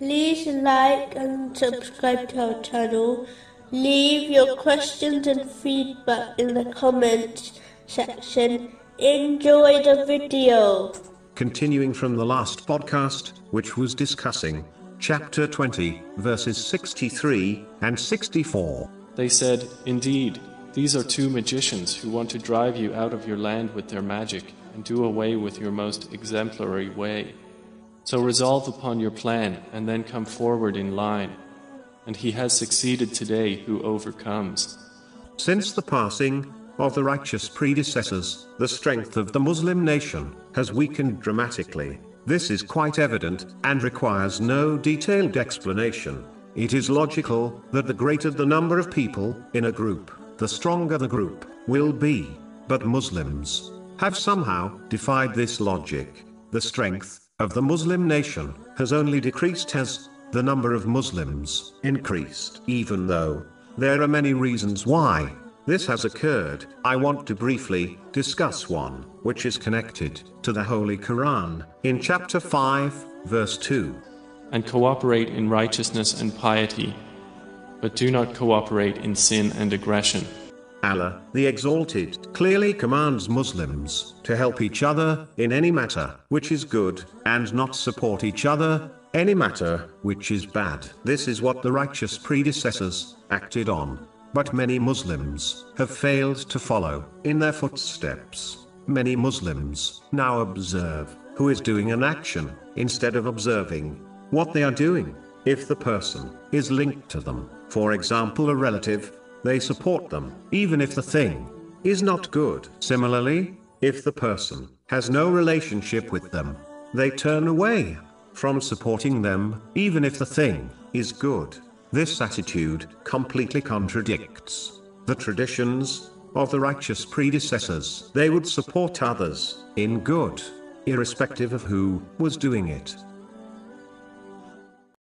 like and subscribe to our channel. Leave your questions and feedback in the comments section. Enjoy the video. Continuing from the last podcast, which was discussing chapter 20, verses 63 and 64. They said, Indeed, these are two magicians who want to drive you out of your land with their magic and do away with your most exemplary way. So resolve upon your plan and then come forward in line. And he has succeeded today who overcomes. Since the passing of the righteous predecessors, the strength of the Muslim nation has weakened dramatically. This is quite evident and requires no detailed explanation. It is logical that the greater the number of people in a group, the stronger the group will be. But Muslims have somehow defied this logic. The strength of the Muslim nation has only decreased as the number of Muslims increased, even though there are many reasons why this has occurred. I want to briefly discuss one, which is connected to the Holy Quran, in chapter 5, verse 2. And cooperate in righteousness and piety, but do not cooperate in sin and aggression. Allah, the Exalted, clearly commands Muslims to help each other in any matter which is good, and not support each other any matter which is bad. This is what the righteous predecessors acted on. But many Muslims have failed to follow in their footsteps. Many Muslims now observe who is doing an action instead of observing what they are doing. If the person is linked to them, for example, a relative, they support them, even if the thing is not good. Similarly, if the person has no relationship with them, they turn away from supporting them, even if the thing is good. This attitude completely contradicts the traditions of the righteous predecessors. They would support others in good, irrespective of who was doing it.